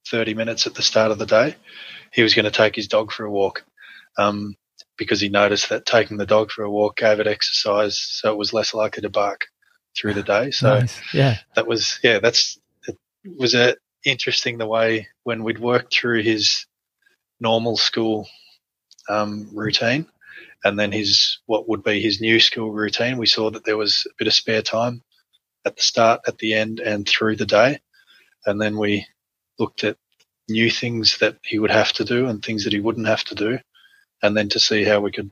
30 minutes at the start of the day, he was going to take his dog for a walk um, because he noticed that taking the dog for a walk gave it exercise, so it was less likely to bark through the day. So, nice. Yeah. that was, yeah, that's, it was a, interesting the way when we'd worked through his normal school um, routine and then his what would be his new school routine. We saw that there was a bit of spare time at the start, at the end, and through the day. And then we looked at new things that he would have to do and things that he wouldn't have to do, and then to see how we could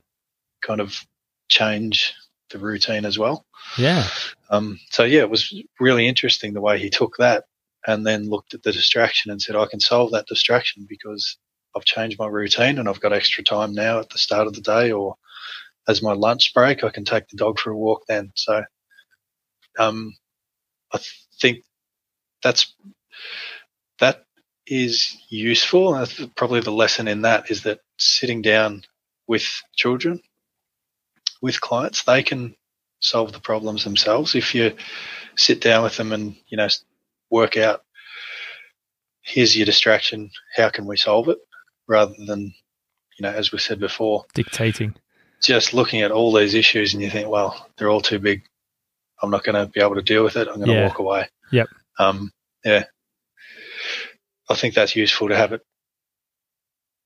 kind of change the routine as well. Yeah. Um, so yeah, it was really interesting the way he took that and then looked at the distraction and said, I can solve that distraction because I've changed my routine and I've got extra time now at the start of the day or as my lunch break, I can take the dog for a walk then. So, um, I think that's, that is useful. Probably the lesson in that is that sitting down with children, with clients, they can solve the problems themselves. If you sit down with them and, you know, work out, here's your distraction, how can we solve it? Rather than, you know, as we said before, Dictating. just looking at all these issues and you think, well, they're all too big. I'm not going to be able to deal with it. I'm going to Yeah. walk away. Yep. Um, yeah. I think that's useful to have it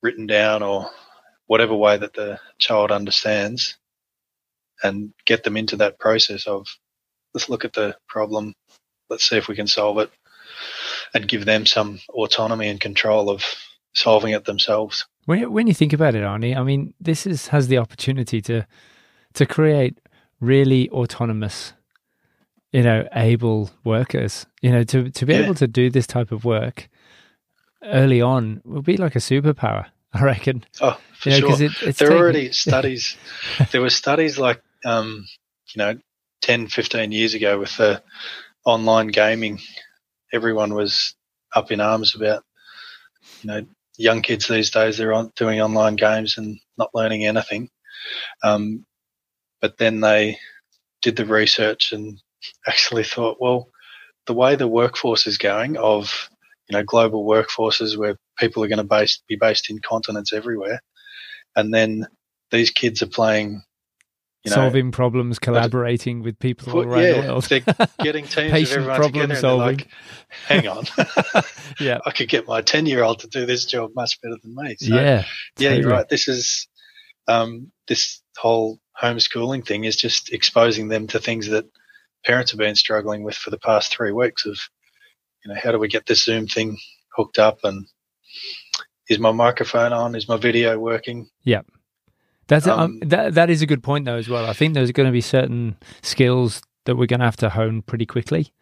written down or whatever way that the child understands and get them into that process of let's look at the problem, let's see if we can solve it, and give them some autonomy and control of solving it themselves. When you, when you think about it, Arnie, I mean, this is has the opportunity to to create really autonomous, you know, able workers. You know, to to be Yeah. able to do this type of work early on will be like a superpower. [LAUGHS] I reckon. Oh, for You know, sure. it, it's there taken- are [LAUGHS] already studies. there were studies like, um, you know, 10, 15 years ago with the online gaming. Everyone was up in arms about, you know, young kids these days. They're on, doing online games and not learning anything. Um, but then they did the research and [LAUGHS] actually thought, well, the way the workforce is going of you know global workforces where people are going to base, be based in continents everywhere, and then these kids are playing, you know, solving problems, collaborating with people all around yeah, the world. getting [LAUGHS] teams of everyone problem together, solving. like, "Hang on, [LAUGHS] [LAUGHS] yeah, I could get my ten-year-old to do this job much better than me." So, yeah, yeah, you're right. This is um, this whole homeschooling thing is just exposing them to things that parents have been struggling with for the past three weeks. Of you know, how do we get this Zoom thing hooked up, and is my microphone on? Is my video working? That's um, Um, that. That is a good point though as well. I think there's going to be certain skills that we're going to have to hone pretty quickly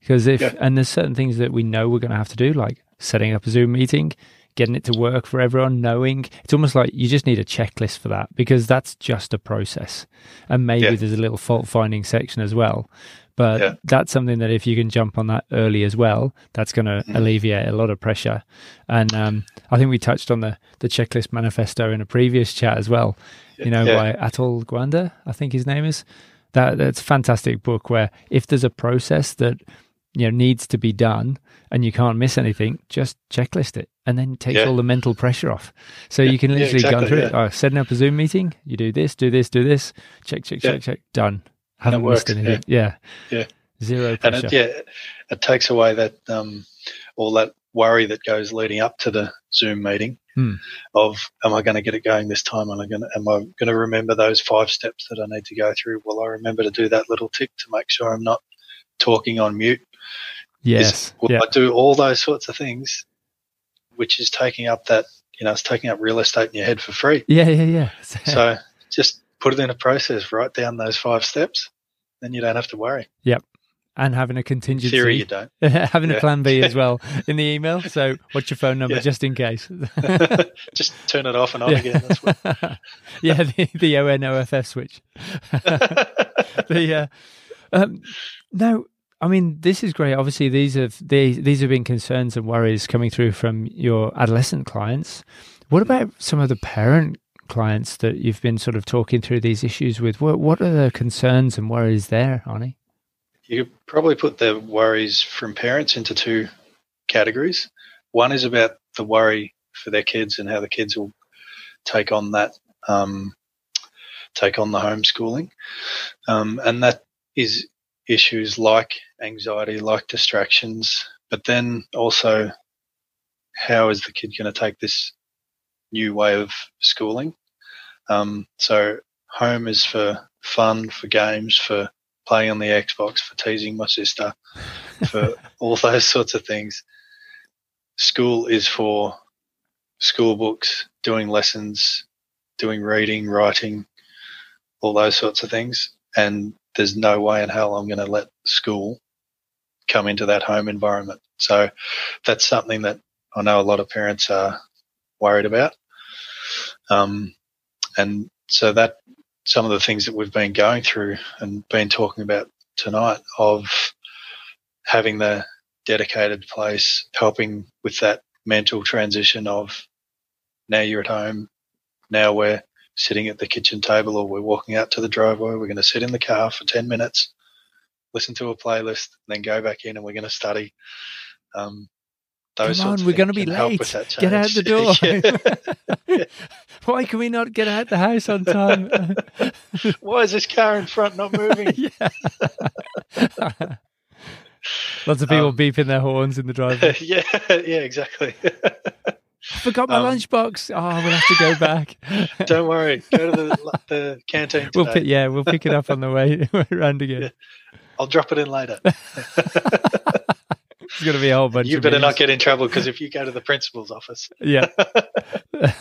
because if Yeah. and there's certain things that we know we're going to have to do, like setting up a Zoom meeting, getting it to work for everyone, knowing it's almost like you just need a checklist for that because that's just a process, and maybe Yeah. there's a little fault finding section as well. But Yeah. that's something that if you can jump on that early as well, that's going to Mhm. alleviate a lot of pressure. And um, I think we touched on the the checklist manifesto in a previous chat as well. You know, Yeah. by Atul Gawande, I think his name is. That that's a fantastic book where if there's a process that you know needs to be done and you can't miss anything, just checklist it, and then it takes Yeah. all the mental pressure off. So you can Yeah, literally go exactly, through it. Oh, setting up a Zoom meeting, you do this, do this, do this, check, check, Yeah. check, check, done. Haven't missed works, anything. Yeah. Yeah. Zero and pressure. it, yeah, it takes away that um, all that worry that goes leading up to the Zoom meeting Hmm. of am I going to get it going this time? Am I going to am I going to remember those five steps that I need to go through? Will I remember to do that little tick to make sure I'm not talking on mute? Is- yes. will Yeah. I do all those sorts of things, which is taking up that you know it's taking up real estate in your head for free. Yeah. Yeah. Yeah. [LAUGHS] So just put it in a process, write down those five steps, then you don't have to worry. Yep. And having a contingency. theory, you don't. [LAUGHS] having a plan B as [LAUGHS] well in the email. So, what's your phone number Yeah. just in case? [LAUGHS] just turn it off and on again. That's what, yeah, the, the ONOFF switch. the uh, um, no, I mean this is great. Obviously, these have these these have been concerns and worries coming through from your adolescent clients. What about some of the parent clients that you've been sort of talking through these issues with? What what are the concerns and worries there, Arnie? you could probably put the worries from parents into two categories. One is about the worry for their kids and how the kids will take on that, um, take on the homeschooling, um, and that is issues like anxiety, like distractions, but then also how is the kid going to take this new way of schooling? Um, so home is for fun, for games, for playing on the Xbox, for teasing my sister, for [LAUGHS] all those sorts of things. School is for school books, doing lessons, doing reading, writing, all those sorts of things. And there's no way in hell I'm going to let school come into that home environment. So that's something that I know a lot of parents are worried about. Um, and so that some of the things that we've been going through and been talking about tonight of having the dedicated place helping with that mental transition of now you're at home, now we're sitting at the kitchen table or we're walking out to the driveway, we're going to sit in the car for 10 minutes, listen to a playlist, then go back in and we're going to study. Um, those Come on, we're going to be late. Get out the door. [LAUGHS] Yeah. [LAUGHS] Why can we not get out the house on time? [LAUGHS] Why is this car in front not moving? Lots of people Um, beeping their horns in the driveway. yeah, yeah, exactly. forgot my Um, lunchbox. Oh, we'll have to go back. Don't worry. Go to the, the canteen. we'll pick, yeah, we'll pick it up on the way around again. Yeah. I'll drop it in later. It's going to be a whole bunch. you better not get in trouble because if you go to the principal's office. [LAUGHS] Yeah, [LAUGHS]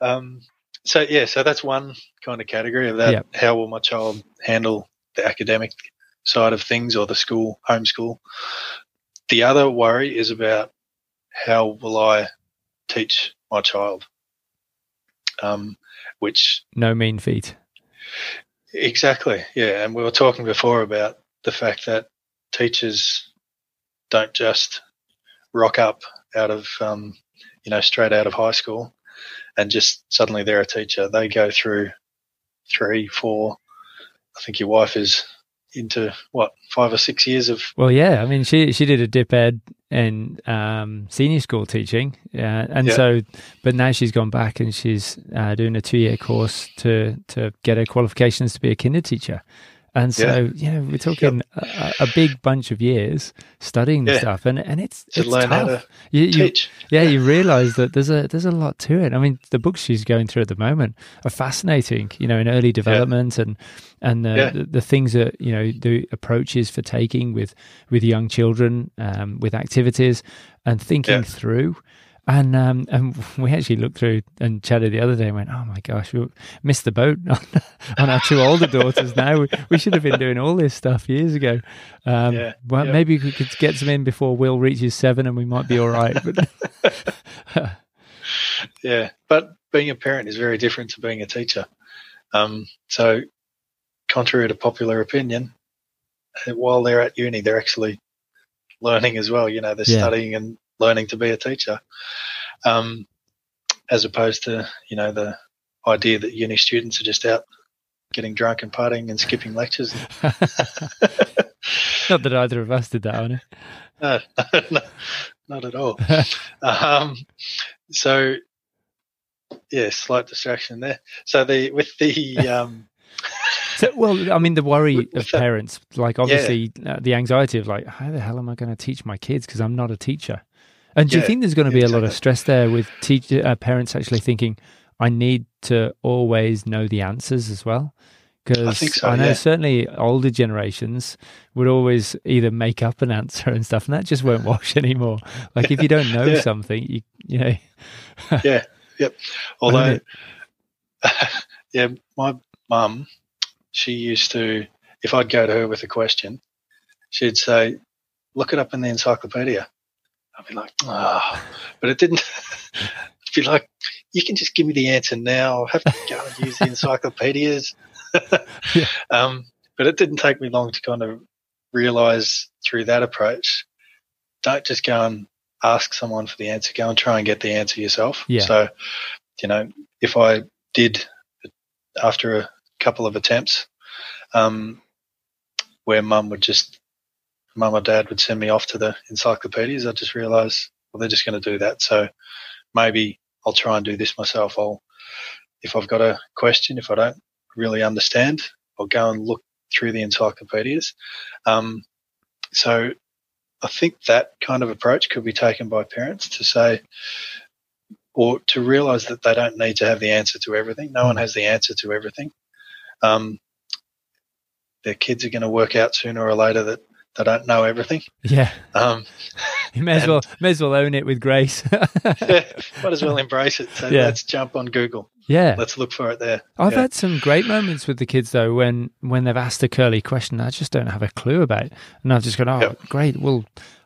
Um, so yeah, so that's one kind of category of that. Yeah. How will my child handle the academic side of things or the school homeschool? The other worry is about how will I teach my child, um, which no mean feat. Exactly. Yeah. And we were talking before about the fact that teachers don't just rock up out of, um, you know, straight out of high school and just suddenly they're a teacher. They go through three, four, I think your wife is into what, five or six years of, Well, yeah, I mean, she she did a dip ed and um, senior school teaching, yeah, and Yeah. so, but now she's gone back and she's uh, doing a two year course to to get her qualifications to be a kinder teacher. And so, you know, we're talking a, a big bunch of years studying the Yeah. stuff, and and it's to it's learn tough. to You, you, teach. yeah, you realise that there's a there's a lot to it. I mean, the books she's going through at the moment are fascinating. You know, in early development and and the, Yeah. the the things that you know the approaches for taking with with young children, um, with activities, and thinking Yeah. through. And um, and we actually looked through and chatted the other day and went, oh my gosh, we missed the boat on, [LAUGHS] on our two older daughters. Now we, we should have been doing all this stuff years ago. Um, Yeah, well, yeah. maybe we could get some in before Will reaches seven, and we might be all right. But [LAUGHS] Yeah, but being a parent is very different to being a teacher. Um, so, contrary to popular opinion, while they're at uni, they're actually learning as well. You know, they're Yeah. studying and learning to be a teacher, um, as opposed to you know the idea that uni students are just out getting drunk and partying and skipping lectures. [LAUGHS] [LAUGHS] not that either of us did that, on it. No, [LAUGHS] no, not at all. um, so yeah, slight distraction there. So the with the um, So, well, I mean, the worry of parents, like obviously uh, the anxiety of like, how the hell am I going to teach my kids because I'm not a teacher? And do you think there's going to be a lot of stress there with teacher uh, parents actually thinking, I need to always know the answers as well? Because think so, I know yeah. certainly older generations would always either make up an answer and stuff, and that just won't wash [LAUGHS] anymore. Like if you don't know Yeah. something, you you know, [LAUGHS] yeah, yep. Although, [LAUGHS] yeah, my mum, she used to, if I'd go to her with a question, she'd say, "Look it up in the encyclopedia." I'd be like, "Ah," but it didn't. [LAUGHS] I'd be like, "You can just give me the answer now. I'll have to go and use the encyclopedias." [LAUGHS] Yeah. [LAUGHS] um, but it didn't take me long to kind of realize through that approach, don't just go and ask someone for the answer. Go and try and get the answer yourself. Yeah. So, you know, if I did after a couple of attempts, um, where mum would just, mum or dad would send me off to the encyclopedias, I just realised, well, they're just going to do that. So maybe I'll try and do this myself. I'll, if I've got a question, if I don't really understand, I'll go and look through the encyclopedias. Um, so I think that kind of approach could be taken by parents to say, or to realize that they don't need to have the answer to everything. No one has the answer to everything. Um, their kids are going to work out sooner or later that they don't know everything. yeah, Um, [LAUGHS] you may as well may as well own it with grace. [LAUGHS] might as well [LAUGHS] embrace it. So Yeah. let's jump on Google. yeah, Let's look for it there. I've Yeah. had some great moments with the kids though when when they've asked a curly question I just don't have a clue about, and I've just gone, oh, Yep. great. Well,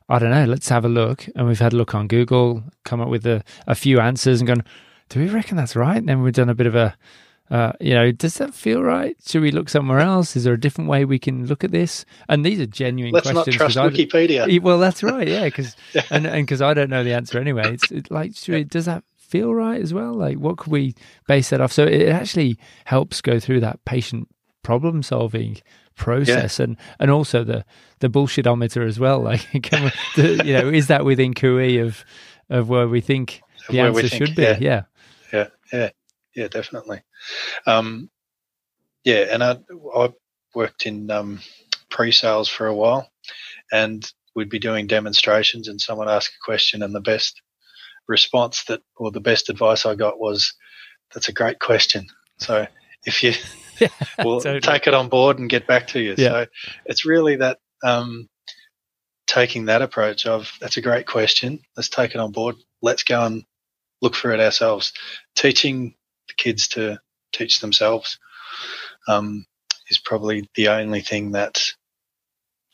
I don't know. Let's have a look, and we've had a look on Google, come up with a, a few answers, and gone, do we reckon that's right? And then we've done a bit of a, uh, you know, does that feel right? Should we look somewhere else? Is there a different way we can look at this? And these are genuine Let's not questions. trust 'cause I- Wikipedia. Well, that's right, yeah, because [LAUGHS] and and because I don't know the answer anyway. It's it, like, should we, does that feel right as well? Like, what could we base that off? So it actually helps go through that patient problem solving process and and also the the bullshitometer as well. Like, [LAUGHS] can we, the, you know, is that within QE of of where we think the where answer think, should be? yeah. Yeah, Yeah, yeah, yeah, definitely. Um, yeah, and I, I worked in um, pre-sales for a while, and we'd be doing demonstrations, and someone asked a question, and the best response that, or the best advice I got was, "That's a great question." So if you [LAUGHS] Yeah, [LAUGHS] we'll totally. take it on board and get back to you. Yeah. So it's really that um, taking that approach of that's a great question. Let's take it on board. Let's go and look for it ourselves. Teaching kids to teach themselves um, is probably the only thing that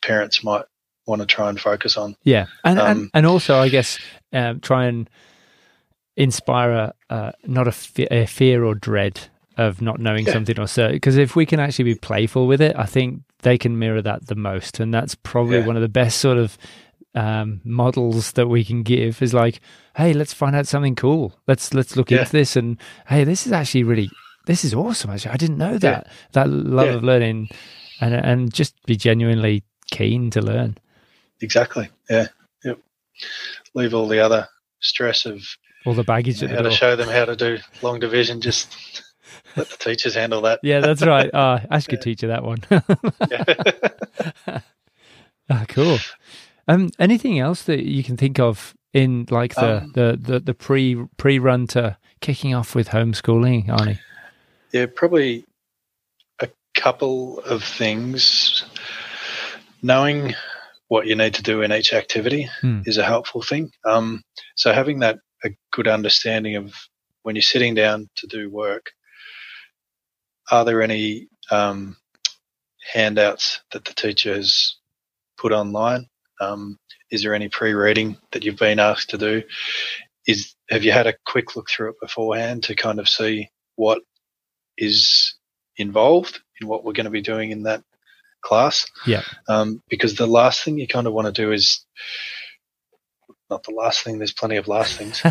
parents might want to try and focus on. Yeah, and and, Um, and also I guess um, try and inspire a uh, not a, fe- a fear or dread of not knowing Yeah. something or so. Because if we can actually be playful with it, I think they can mirror that the most, and that's probably Yeah. one of the best sort of um, models that we can give. Is like, hey, let's find out something cool. Let's let's look Yeah. into this, and hey, this is actually really this is awesome. Actually, I didn't know that that love Yeah. of learning, and and just be genuinely keen to learn. Exactly. Yeah. Yep. Leave all the other stress of All the baggage at the how door. to show them how to do long division. Just let the teachers handle that. Yeah, that's right. [LAUGHS] Uh, Ash could teach you that one. Yeah. [LAUGHS] Ah, cool. Um, anything else that you can think of in like the Um, the, the, the pre pre run to kicking off with homeschooling, Arnie? Yeah, probably a couple of things. Knowing what you need to do in each activity Hmm. is a helpful thing. Um, so having that a good understanding of when you're sitting down to do work, are there any um, handouts that the teacher has put online? Um, is there any pre-reading that you've been asked to do? Is have you had a quick look through it beforehand to kind of see what is involved in what we're going to be doing in that class. Yeah. Um, because the last thing you kind of want to do is not the last thing. There's plenty of last things.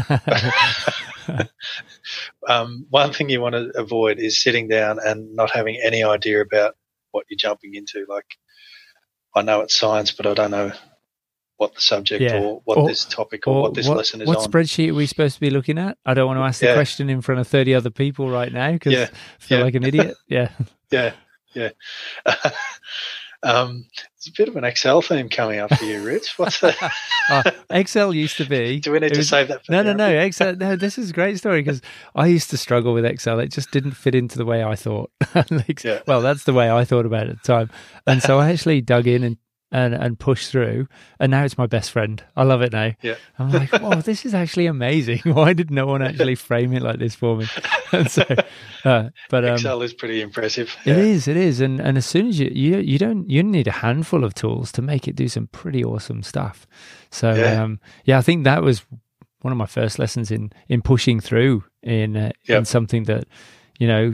[LAUGHS] um, one thing you want to avoid is sitting down and not having any idea about what you're jumping into. Like, I know it's science, but I don't know what the subject Yeah. or what Or- this topic or, what this lesson is what on. spreadsheet are we supposed to be looking at? I don't want to ask the Yeah. question in front of thirty other people right now because Yeah. I feel Yeah. like an idiot. [LAUGHS] Yeah, Yeah, yeah. [LAUGHS] um, there's a bit of an Excel theme coming up for you, Rich. [LAUGHS] What's that? Uh, Excel used to be. Do we need it to was- save that? For No, no, no. Excel. No, this is a great story because I used to struggle with Excel. It just didn't fit into the way I thought. like, Yeah. Well, that's the way I thought about it at the time. And so I actually dug in and, and, and pushed through. And now it's my best friend. I love it now. Yeah. I'm like, wow, this is actually amazing. [LAUGHS] Why did no one actually frame it like this for me? [LAUGHS] And so, uh, but um, Excel is pretty impressive. it Yeah. is, it is, and and as soon as you you you don't you need a handful of tools to make it do some pretty awesome stuff. So Yeah. um, yeah, I think that was one of my first lessons in in pushing through in uh, in something that you know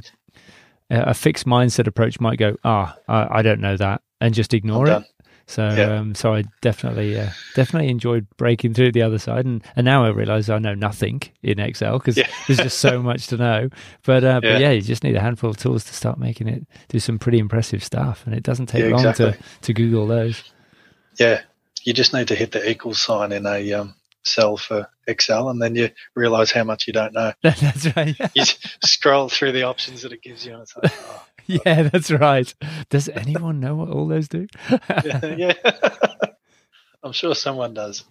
a a fixed mindset approach might go ah I, I don't know that and just ignore it. So Yeah. um, so I definitely uh, definitely enjoyed breaking through the other side, and, and now I realise I know nothing in Excel because Yeah. there's just so much to know. But uh, Yeah. but yeah, you just need a handful of tools to start making it do some pretty impressive stuff, and it doesn't take long to exactly. to Google those. Yeah, you just need to hit the equals sign in a um, cell for Excel, and then you realise how much you don't know. [LAUGHS] that's right. You scroll through the options that it gives you, and it's like, oh, [LAUGHS] yeah, that's right. Does anyone know what all those do? [LAUGHS] yeah, yeah. [LAUGHS] I'm sure someone does.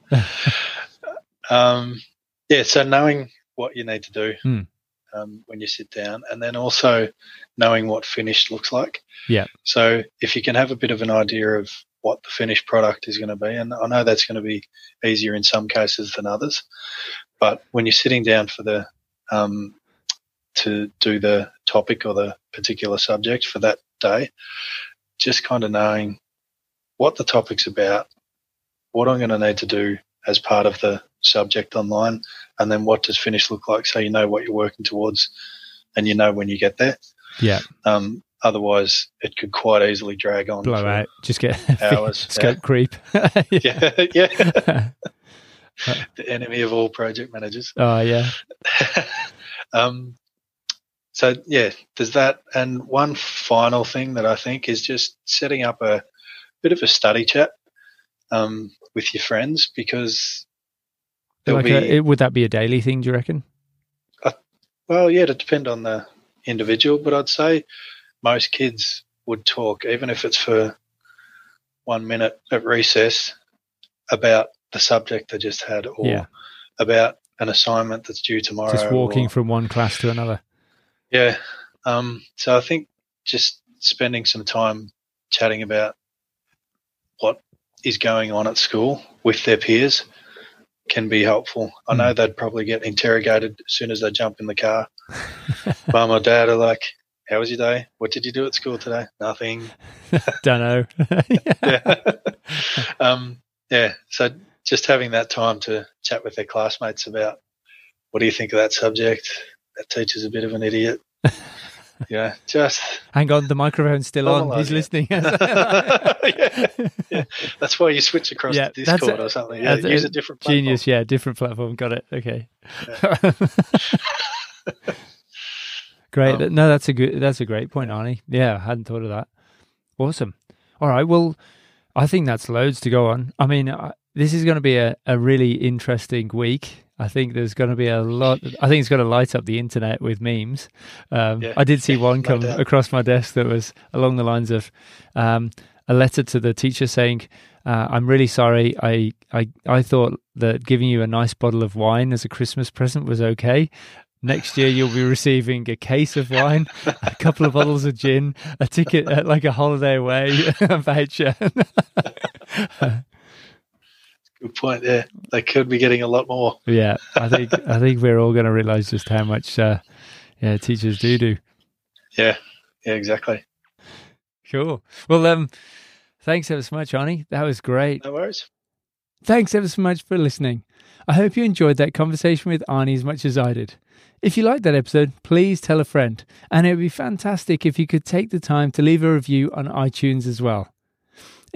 um, yeah, so knowing what you need to do Hmm. um, when you sit down, and then also knowing what finished looks like. Yeah. So if you can have a bit of an idea of what the finished product is going to be, and I know that's going to be easier in some cases than others, but when you're sitting down for the um, to do the topic or the particular subject for that day, just kind of knowing what the topic's about, what I'm going to need to do as part of the subject online, and then what does finish look like so you know what you're working towards and you know when you get there. Yeah, Um, otherwise, it could quite easily drag on. blow out. Just get [LAUGHS] Hours, scope creep. [LAUGHS] Yeah, yeah. [LAUGHS] the enemy of all project managers. oh yeah. um, so yeah, there's that. And one final thing that I think is just setting up a bit of a study chat um, with your friends because there'll Like be a, it, would that be a daily thing? Do you reckon? well, yeah, it depend on the individual, but I'd say most kids would talk, even if it's for one minute at recess, about the subject they just had or Yeah. about an assignment that's due tomorrow. Just walking or- from one class to another. Yeah. Um, so I think just spending some time chatting about what is going on at school with their peers can be helpful. I know they'd probably get interrogated as soon as they jump in the car. [LAUGHS] Mum or dad are like, How was your day? What did you do at school today? Nothing. [LAUGHS] Don't know. [LAUGHS] Yeah. um, yeah. So just having that time to chat with their classmates about what do you think of that subject? That teacher's a bit of an idiot. [LAUGHS] yeah, just Hang on, the microphone's still on. He's listening. [LAUGHS] [LAUGHS] yeah, yeah. That's why you switch across Yeah, to Discord a- or something. Yeah, use a a different platform. Genius, yeah, different platform. Got it. Okay. great. Um, no, that's a good. That's a great point, Arnie. Yeah, I hadn't thought of that. Awesome. All right. Well, I think that's loads to go on. I mean, I, this is going to be a, a really interesting week. I think there's going to be a lot. I think it's going to light up the internet with memes. Um, Yeah. I did see [LAUGHS] one come across my desk that was along the lines of um, a letter to the teacher saying, uh, "I'm really sorry. I, I I thought that giving you a nice bottle of wine as a Christmas present was okay." Next year, you'll be receiving a case of wine, a couple of bottles of gin, a ticket, uh, like a holiday away, a [LAUGHS] voucher. [LAUGHS] Good point. Yeah, they could be getting a lot more. Yeah, I think [LAUGHS] I think we're all going to realise just how much uh, yeah teachers do do. Yeah, yeah, exactly. Cool. Well, um, thanks ever so much, Arnie. That was great. No worries. Thanks ever so much for listening. I hope you enjoyed that conversation with Arnie as much as I did. If you liked that episode, please tell a friend, and it would be fantastic if you could take the time to leave a review on iTunes as well.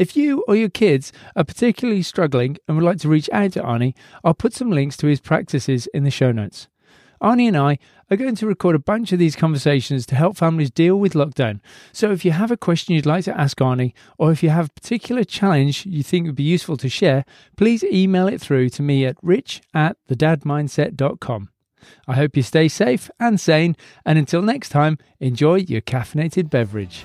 If you or your kids are particularly struggling and would like to reach out to Arnie, I'll put some links to his practices in the show notes. Arnie and I are going to record a bunch of these conversations to help families deal with lockdown. So if you have a question you'd like to ask Arnie, or if you have a particular challenge you think would be useful to share, please email it through to me at rich at thedadmindset.com. I hope you stay safe and sane, and until next time, enjoy your caffeinated beverage.